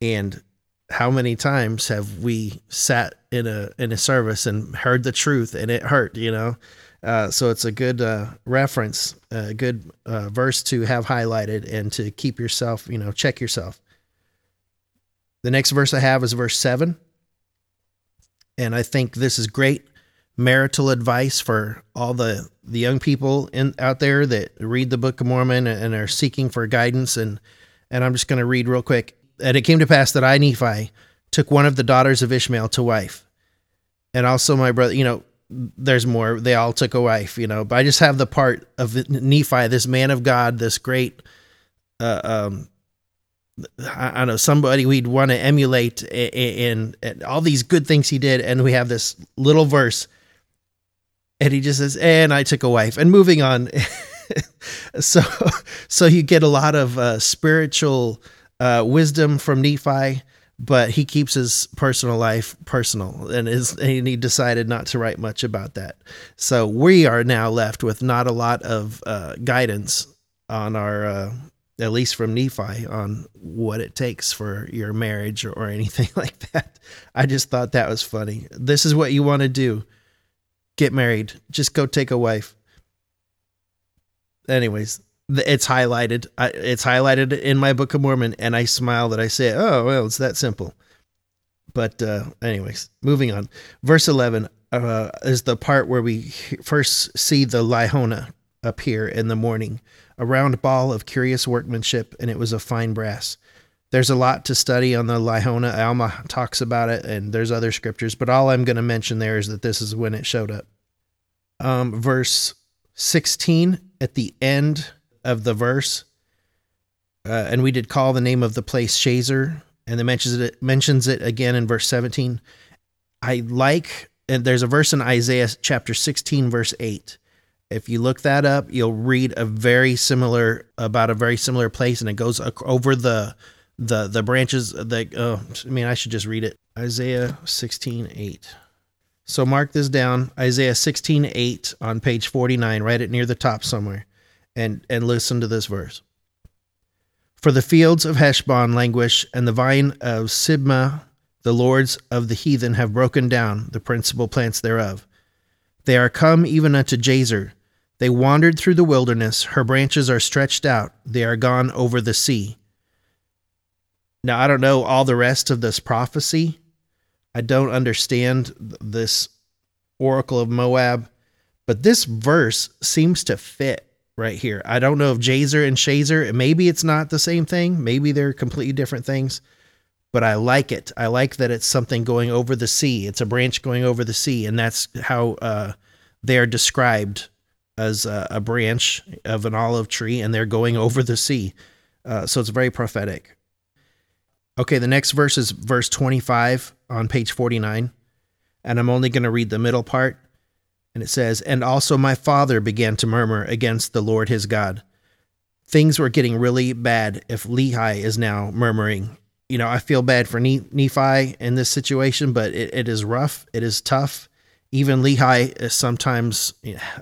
And how many times have we sat in a in a service and heard the truth and it hurt, you know? Uh, so it's a good uh, reference, a good uh, verse to have highlighted and to keep yourself, you know, check yourself. The next verse I have is verse 7. And I think this is great marital advice for all the, the young people in out there that read the Book of Mormon and are seeking for guidance. And, and I'm just going to read real quick. And it came to pass that I, Nephi, took one of the daughters of Ishmael to wife. And also my brother, you know, there's more. They all took a wife, you know, but I just have the part of Nephi, this man of God, this great, uh, um, I, don't know, somebody we'd want to emulate in, in all these good things he did. And we have this little verse and he just says, and I took a wife and moving on. so, so you get a lot of uh, spiritual uh, wisdom from Nephi, but he keeps his personal life personal and is and he decided not to write much about that. So we are now left with not a lot of uh, guidance on our uh, at least from Nephi on what it takes for your marriage or, or anything like that. I just thought that was funny. This is what you want to do. Get married. Just go take a wife. Anyways, it's highlighted. It's highlighted in my Book of Mormon, and I smile that I say, "Oh, well, it's that simple." But uh, anyways, moving on. Verse eleven uh, is the part where we first see the Liahona appear in the morning, a round ball of curious workmanship, and it was of fine brass. There's a lot to study on the Liahona. Alma talks about it, and there's other scriptures, but all I'm going to mention there is that this is when it showed up. Um, verse 16 at the end of the verse, uh, and we did call the name of the place Shazer, and it mentions it mentions it again in verse 17. I like, and there's a verse in Isaiah chapter 16, verse 8. If you look that up, you'll read a very similar about a very similar place, and it goes over the the the branches. The uh, I mean, I should just read it. Isaiah 16, 8. So mark this down, Isaiah 16, 8 on page 49. Write it near the top somewhere and, and listen to this verse. For the fields of Heshbon languish, and the vine of Sibmah, the lords of the heathen, have broken down the principal plants thereof. They are come even unto Jazer. They wandered through the wilderness. Her branches are stretched out. They are gone over the sea. Now, I don't know all the rest of this prophecy. I don't understand this oracle of Moab, but this verse seems to fit right here. I don't know if Jazer and Shazer, maybe it's not the same thing. Maybe they're completely different things. But I like it. I like that it's something going over the sea. It's a branch going over the sea, and that's how uh, they're described as a, a, branch of an olive tree, and they're going over the sea. Uh, so it's very prophetic. Okay, the next verse is verse 25 on page 49, and I'm only going to read the middle part. And it says, And also my father began to murmur against the Lord his God. Things were getting really bad if Lehi is now murmuring. You know, I feel bad for Nephi in this situation, but it, it is rough. It is tough. Even Lehi sometimes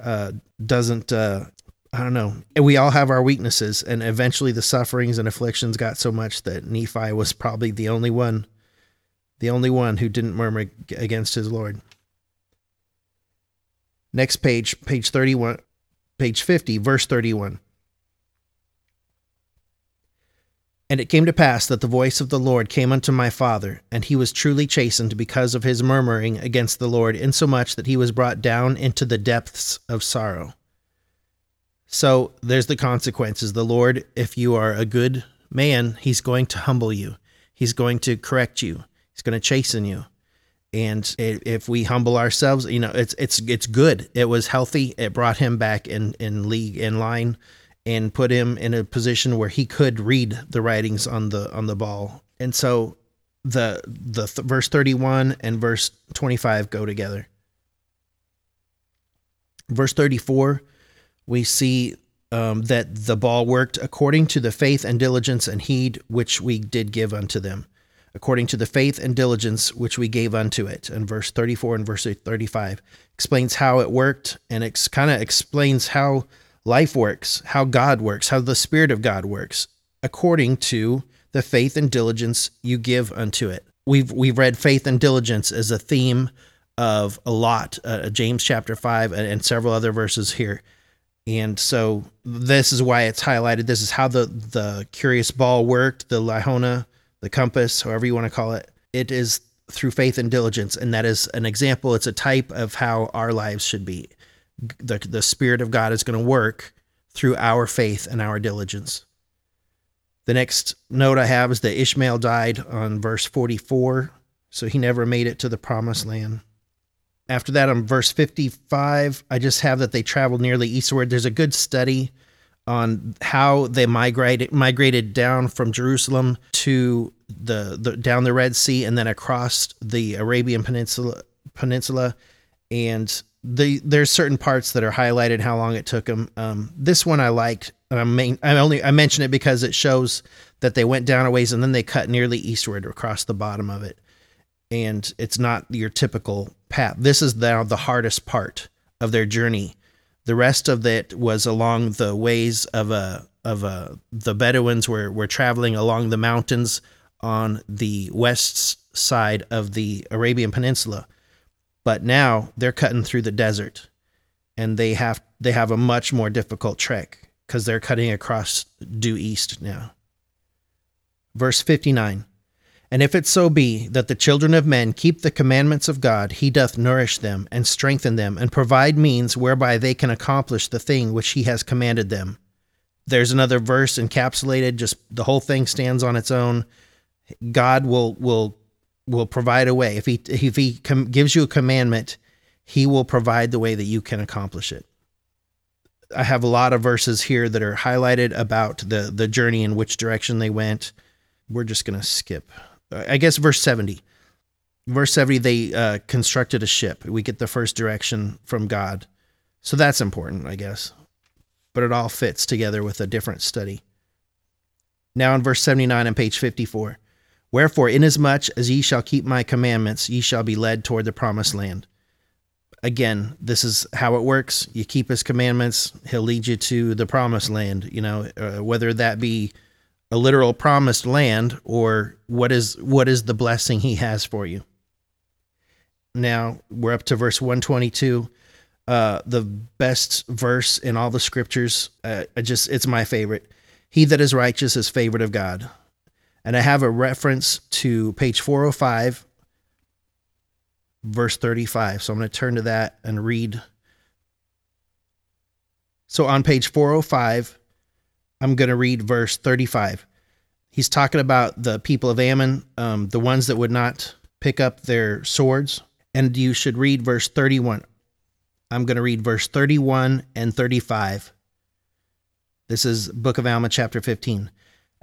uh, doesn't uh, I don't know. And we all have our weaknesses, and eventually the sufferings and afflictions got so much that Nephi was probably the only one, the only one who didn't murmur against his Lord. Next page, page 31, page 50, verse 31. And it came to pass that the voice of the Lord came unto my father, and he was truly chastened because of his murmuring against the Lord, insomuch that he was brought down into the depths of sorrow. So there's the consequences. The Lord, if you are a good man, he's going to humble you. He's going to correct you. He's going to chasten you. And if we humble ourselves, you know, it's it's it's good. It was healthy. It brought him back in in league in line and put him in a position where he could read the writings on the on the ball. And so the the th- verse 31 and verse 25 go together. Verse 34 we see um, that the ball worked according to the faith and diligence and heed which we did give unto them, according to the faith and diligence which we gave unto it. And verse 34 and verse 35 explains how it worked and it kind of explains how life works, how God works, how the Spirit of God works, according to the faith and diligence you give unto it. We've we've read faith and diligence as a theme of a lot, uh, James chapter five and, and several other verses here. And so this is why it's highlighted. This is how the the curious ball worked, the Liahona, the compass, however you want to call it. It is through faith and diligence, and that is an example. It's a type of how our lives should be. The the Spirit of God is going to work through our faith and our diligence. The next note I have is that Ishmael died on verse 44, so he never made it to the promised land. After that, on verse 55, I just have that they traveled nearly eastward. There's a good study on how they migrated migrated down from Jerusalem to the, the down the Red Sea and then across the Arabian Peninsula peninsula and the there's certain parts that are highlighted how long it took them. Um, this one I liked. I main, I only I mention it because it shows that they went down a ways and then they cut nearly eastward across the bottom of it and it's not your typical path. This is now the hardest part of their journey. The rest of it was along the ways of a of a the Bedouins were were traveling along the mountains on the west side of the Arabian Peninsula. But now they're cutting through the desert and they have they have a much more difficult trek because they're cutting across due east now. Verse 59 and if it so be that the children of men keep the commandments of God, he doth nourish them and strengthen them and provide means whereby they can accomplish the thing which he has commanded them. There's another verse encapsulated, just the whole thing stands on its own. God will will will provide a way. If he if he com- gives you a commandment, he will provide the way that you can accomplish it. I have a lot of verses here that are highlighted about the the journey in which direction they went. We're just going to skip I guess verse 70. Verse 70, they uh, constructed a ship. We get the first direction from God. So that's important, I guess. But it all fits together with a different study. Now in verse 79 on page 54 Wherefore, inasmuch as ye shall keep my commandments, ye shall be led toward the promised land. Again, this is how it works. You keep his commandments, he'll lead you to the promised land, you know, uh, whether that be a literal promised land or what is what is the blessing he has for you now we're up to verse 122 uh the best verse in all the scriptures uh, just it's my favorite he that is righteous is favorite of god and i have a reference to page 405 verse 35 so i'm going to turn to that and read so on page 405 I'm going to read verse 35. he's talking about the people of Ammon, um, the ones that would not pick up their swords. And you should read verse 31. I'm going to read verse 31 and 35. This is Book of Alma, chapter 15.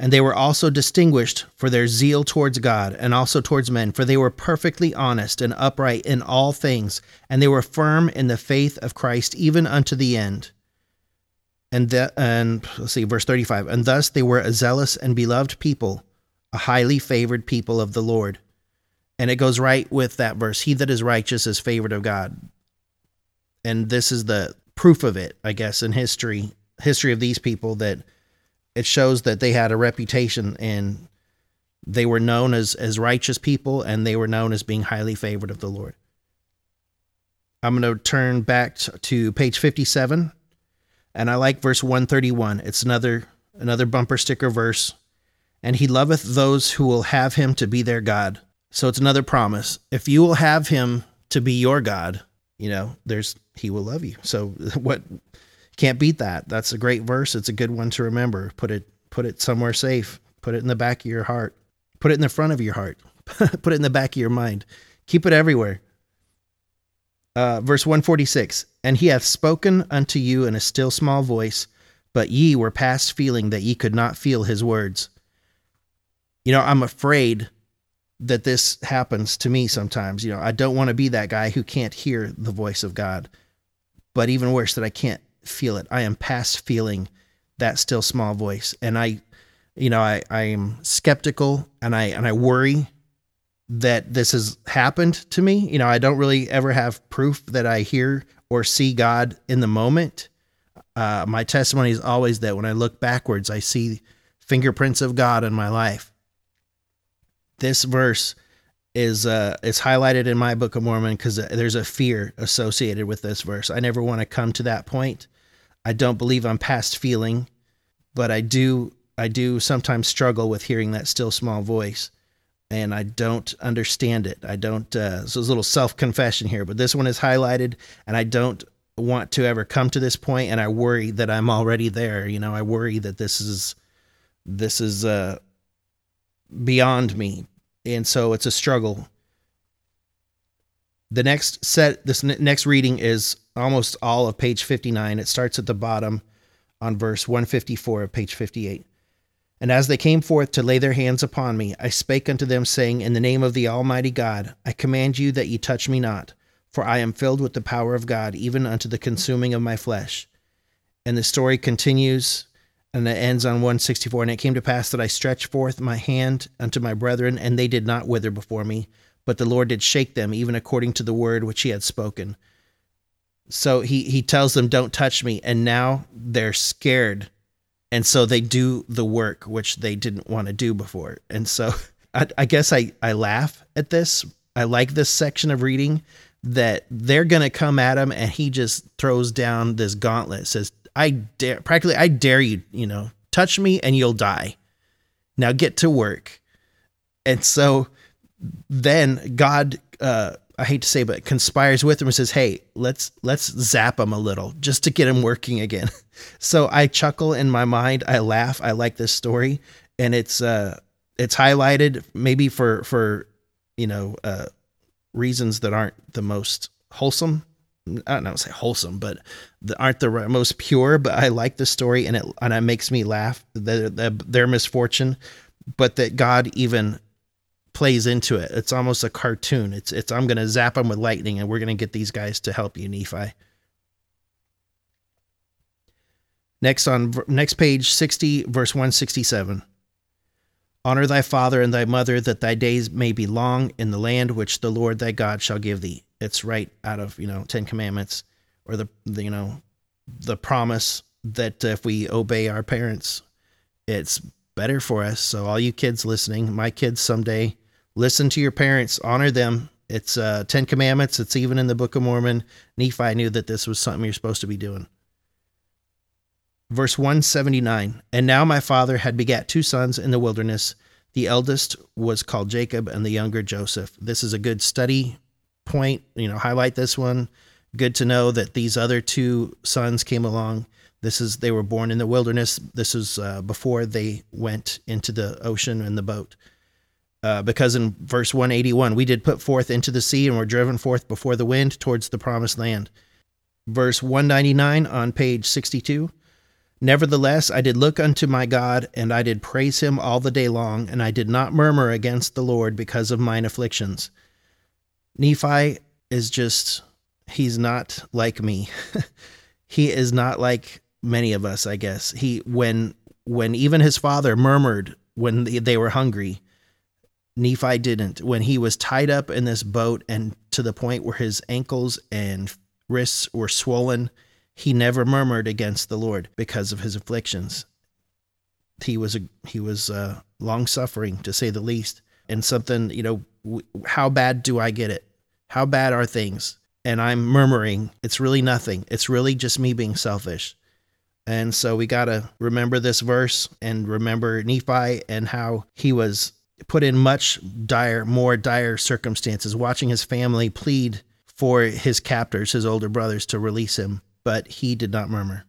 And they were also distinguished for their zeal towards God and also towards men, for they were perfectly honest and upright in all things, and they were firm in the faith of Christ even unto the end. And, the, and let's see, verse 35. And thus they were a zealous and beloved people, a highly favored people of the Lord. And it goes right with that verse He that is righteous is favored of God. And this is the proof of it, I guess, in history, history of these people that it shows that they had a reputation and they were known as as righteous people and they were known as being highly favored of the Lord. I'm going to turn back to page 57 and I like verse 131. It's another another bumper sticker verse. And he loveth those who will have him to be their God. So it's another promise. If you will have him to be your God, you know, there's he will love you. So what can't beat that. That's a great verse. It's a good one to remember. Put it put it somewhere safe. Put it in the back of your heart. Put it in the front of your heart. put it in the back of your mind. Keep it everywhere. Uh, verse 146 And he hath spoken unto you in a still small voice, but ye were past feeling that ye could not feel his words. You know, I'm afraid that this happens to me sometimes. You know, I don't want to be that guy who can't hear the voice of God, but even worse, that I can't feel it. I am past feeling that still small voice. And I, you know, I, I am skeptical and I, and I worry that this has happened to me. You know, I don't really ever have proof that I hear or see God in the moment. Uh, my testimony is always that when I look backwards, I see fingerprints of God in my life. This verse is uh is highlighted in my Book of Mormon because there's a fear associated with this verse. I never want to come to that point. I don't believe I'm past feeling, but I do I do sometimes struggle with hearing that still small voice, and I don't understand it. I don't. Uh, so it's a little self confession here, but this one is highlighted, and I don't want to ever come to this point, and I worry that I'm already there. You know, I worry that this is this is uh, beyond me, and so it's a struggle. The next set, this next reading is almost all of page 59. It starts at the bottom on verse 154 of page 58. And as they came forth to lay their hands upon me, I spake unto them, saying, In the name of the Almighty God, I command you that ye touch me not, for I am filled with the power of God, even unto the consuming of my flesh. And the story continues and it ends on 164. And it came to pass that I stretched forth my hand unto my brethren, and they did not wither before me, but the Lord did shake them, even according to the word which he had spoken. So he, he tells them, Don't touch me. And now they're scared. And so they do the work which they didn't want to do before. And so I, I guess I, I laugh at this. I like this section of reading that they're going to come at him and he just throws down this gauntlet says I dare practically I dare you, you know, touch me and you'll die. Now get to work. And so then God uh I hate to say but conspires with him and says, "Hey, let's let's zap him a little just to get him working again." so I chuckle in my mind, I laugh, I like this story and it's uh it's highlighted maybe for for you know uh reasons that aren't the most wholesome I don't know, say wholesome, but the, aren't the most pure. But I like the story, and it and it makes me laugh. The, the, their misfortune, but that God even plays into it. It's almost a cartoon. It's it's I'm gonna zap them with lightning, and we're gonna get these guys to help you, Nephi. Next on next page, sixty, verse one sixty seven. Honor thy father and thy mother, that thy days may be long in the land which the Lord thy God shall give thee. It's right out of you know Ten Commandments, or the, the you know the promise that if we obey our parents, it's better for us. So all you kids listening, my kids someday, listen to your parents, honor them. It's uh, Ten Commandments. It's even in the Book of Mormon. Nephi knew that this was something you're supposed to be doing. Verse 179 And now my father had begat two sons in the wilderness. The eldest was called Jacob, and the younger Joseph. This is a good study point. You know, highlight this one. Good to know that these other two sons came along. This is they were born in the wilderness. This is uh, before they went into the ocean in the boat. Uh, because in verse 181, we did put forth into the sea and were driven forth before the wind towards the promised land. Verse 199 on page 62. Nevertheless, I did look unto my God, and I did praise him all the day long, and I did not murmur against the Lord because of mine afflictions. Nephi is just, he's not like me. he is not like many of us, I guess. He, when, when even his father murmured when they were hungry, Nephi didn't. When he was tied up in this boat and to the point where his ankles and wrists were swollen, he never murmured against the Lord because of his afflictions. He was a, he was uh, long suffering to say the least, and something you know. W- how bad do I get it? How bad are things? And I'm murmuring. It's really nothing. It's really just me being selfish. And so we got to remember this verse and remember Nephi and how he was put in much dire, more dire circumstances, watching his family plead for his captors, his older brothers, to release him, but he did not murmur.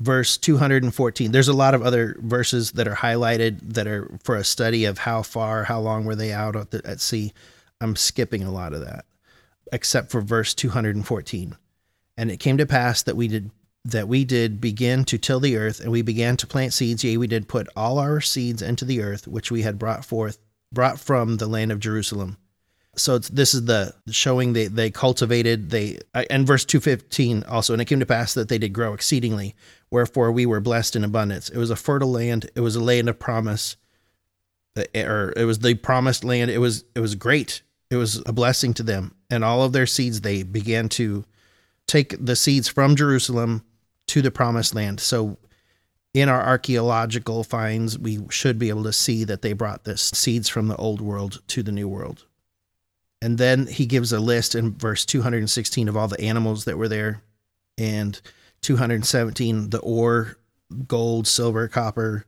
Verse 214. There's a lot of other verses that are highlighted that are for a study of how far, how long were they out at, the, at sea. I'm skipping a lot of that, except for verse 214. And it came to pass that we did that we did begin to till the earth, and we began to plant seeds. Yea, we did put all our seeds into the earth, which we had brought forth, brought from the land of Jerusalem. So this is the showing they they cultivated they and verse two fifteen also, and it came to pass that they did grow exceedingly. Wherefore we were blessed in abundance. It was a fertile land. It was a land of promise, or it was the promised land. It was it was great. It was a blessing to them, and all of their seeds they began to take the seeds from Jerusalem to the promised land. So in our archaeological finds, we should be able to see that they brought the seeds from the old world to the new world. And then he gives a list in verse 216 of all the animals that were there, and 217 the ore, gold, silver, copper.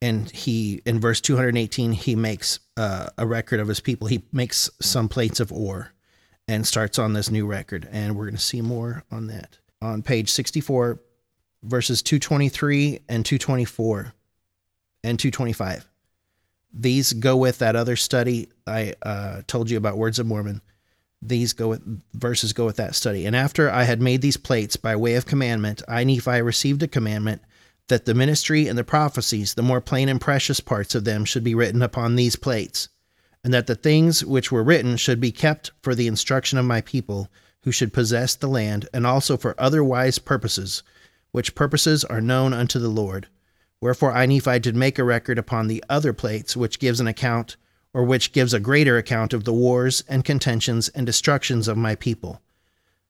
And he, in verse 218, he makes uh, a record of his people. He makes some plates of ore and starts on this new record. And we're going to see more on that on page 64, verses 223 and 224 and 225. These go with that other study I uh, told you about Words of Mormon. These go with verses go with that study. And after I had made these plates by way of commandment, I Nephi received a commandment that the ministry and the prophecies, the more plain and precious parts of them, should be written upon these plates, and that the things which were written should be kept for the instruction of my people, who should possess the land, and also for other wise purposes, which purposes are known unto the Lord. Wherefore I Nephi did make a record upon the other plates, which gives an account, or which gives a greater account of the wars and contentions and destructions of my people.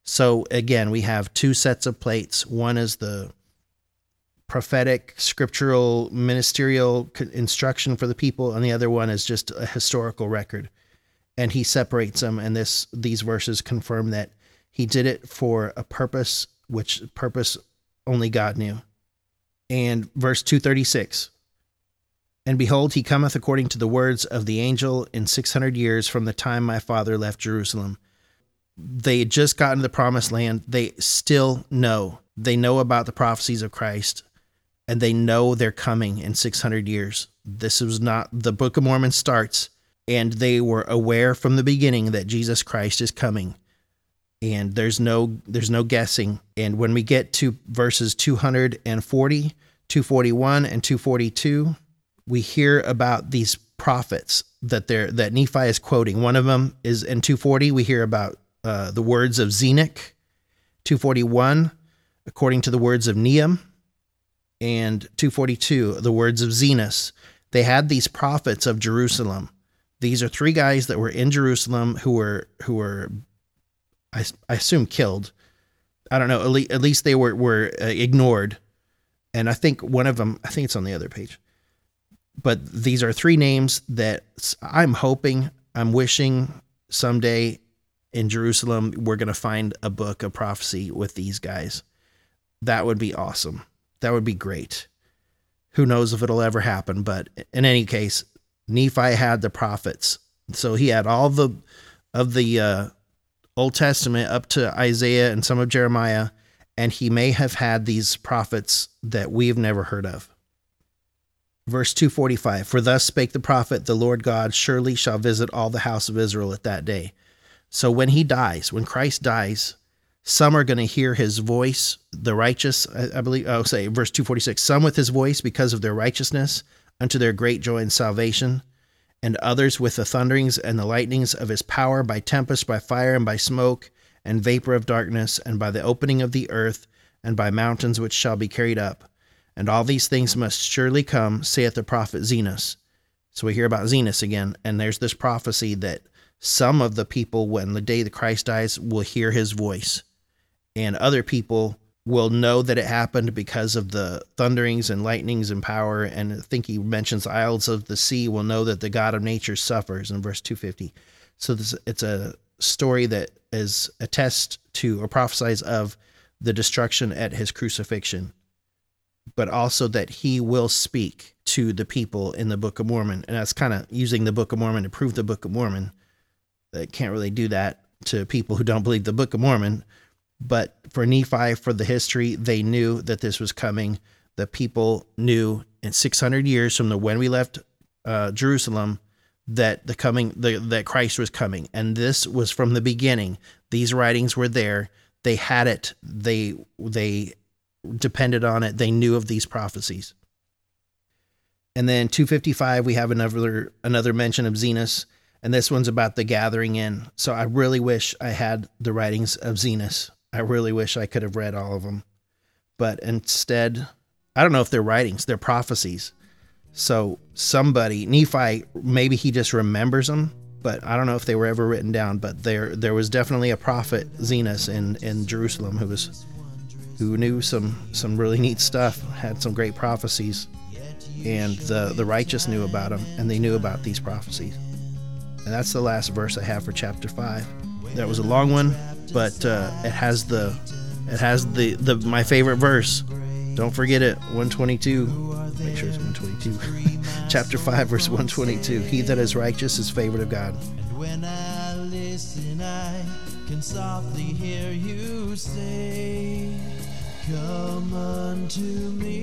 So again, we have two sets of plates. One is the prophetic, scriptural, ministerial instruction for the people, and the other one is just a historical record. And he separates them, and this these verses confirm that he did it for a purpose, which purpose only God knew. And verse 236 And behold, he cometh according to the words of the angel in 600 years from the time my father left Jerusalem. They had just gotten to the promised land. They still know. They know about the prophecies of Christ and they know they're coming in 600 years. This was not the Book of Mormon starts, and they were aware from the beginning that Jesus Christ is coming and there's no there's no guessing. And when we get to verses 240 241 and 242 we hear about these prophets that they're that nephi is quoting. One of them is in 240 we hear about uh, the words of Zenock 241 according to the words of Neum. And 242 the words of Zenos. They had these prophets of Jerusalem. These are three guys that were in Jerusalem who were who were I, I assume killed. I don't know. At least, at least they were were uh, ignored, and I think one of them. I think it's on the other page. But these are three names that I'm hoping, I'm wishing someday in Jerusalem we're going to find a book of prophecy with these guys. That would be awesome. That would be great. Who knows if it'll ever happen? But in any case, Nephi had the prophets, so he had all the of the uh, Old Testament up to Isaiah and some of Jeremiah, and he may have had these prophets that we have never heard of. Verse 245 For thus spake the prophet, the Lord God surely shall visit all the house of Israel at that day. So when he dies, when Christ dies, some are going to hear his voice, the righteous, I, believe, I'll say, verse 246 some with his voice because of their righteousness unto their great joy and salvation, and others with the thunderings and the lightnings of his power by tempest, by fire, and by smoke, and vapor of darkness, and by the opening of the earth, and by mountains which shall be carried up. And all these things must surely come, saith the prophet Zenos. So we hear about Zenos again, and there's this prophecy that some of the people, when the day that Christ dies, will hear his voice, and other people will know that it happened because of the thunderings and lightnings and power. And I think he mentions isles of the sea will know that the God of nature suffers in verse 250. So this, it's a story that is a test to or prophesies of the destruction at his crucifixion, but also that he will speak to the people in the Book of Mormon. And that's kind of using the Book of Mormon to prove the Book of Mormon. They can't really do that to people who don't believe the Book of Mormon. But for Nephi, for the history, they knew that this was coming. The people knew in 600 years from the when we left uh, Jerusalem that the coming the, that Christ was coming, and this was from the beginning. These writings were there. They had it. They they depended on it. They knew of these prophecies. And then 255, we have another another mention of Zenos, and this one's about the gathering in. So I really wish I had the writings of Zenos. I really wish I could have read all of them, but instead, I don't know if they're writings, they're prophecies. So somebody, Nephi, maybe he just remembers them, but I don't know if they were ever written down. But there, there was definitely a prophet Zenos in in Jerusalem who was who knew some some really neat stuff, had some great prophecies, and the the righteous knew about him, and they knew about these prophecies. And that's the last verse I have for chapter five. That was a long one, but uh, it has the it has the the my favorite verse. Don't forget it, 122. Make sure it's 122. Chapter 5, verse 122. He that is righteous is favored of God. And when I listen, I can softly hear you say, Come unto me,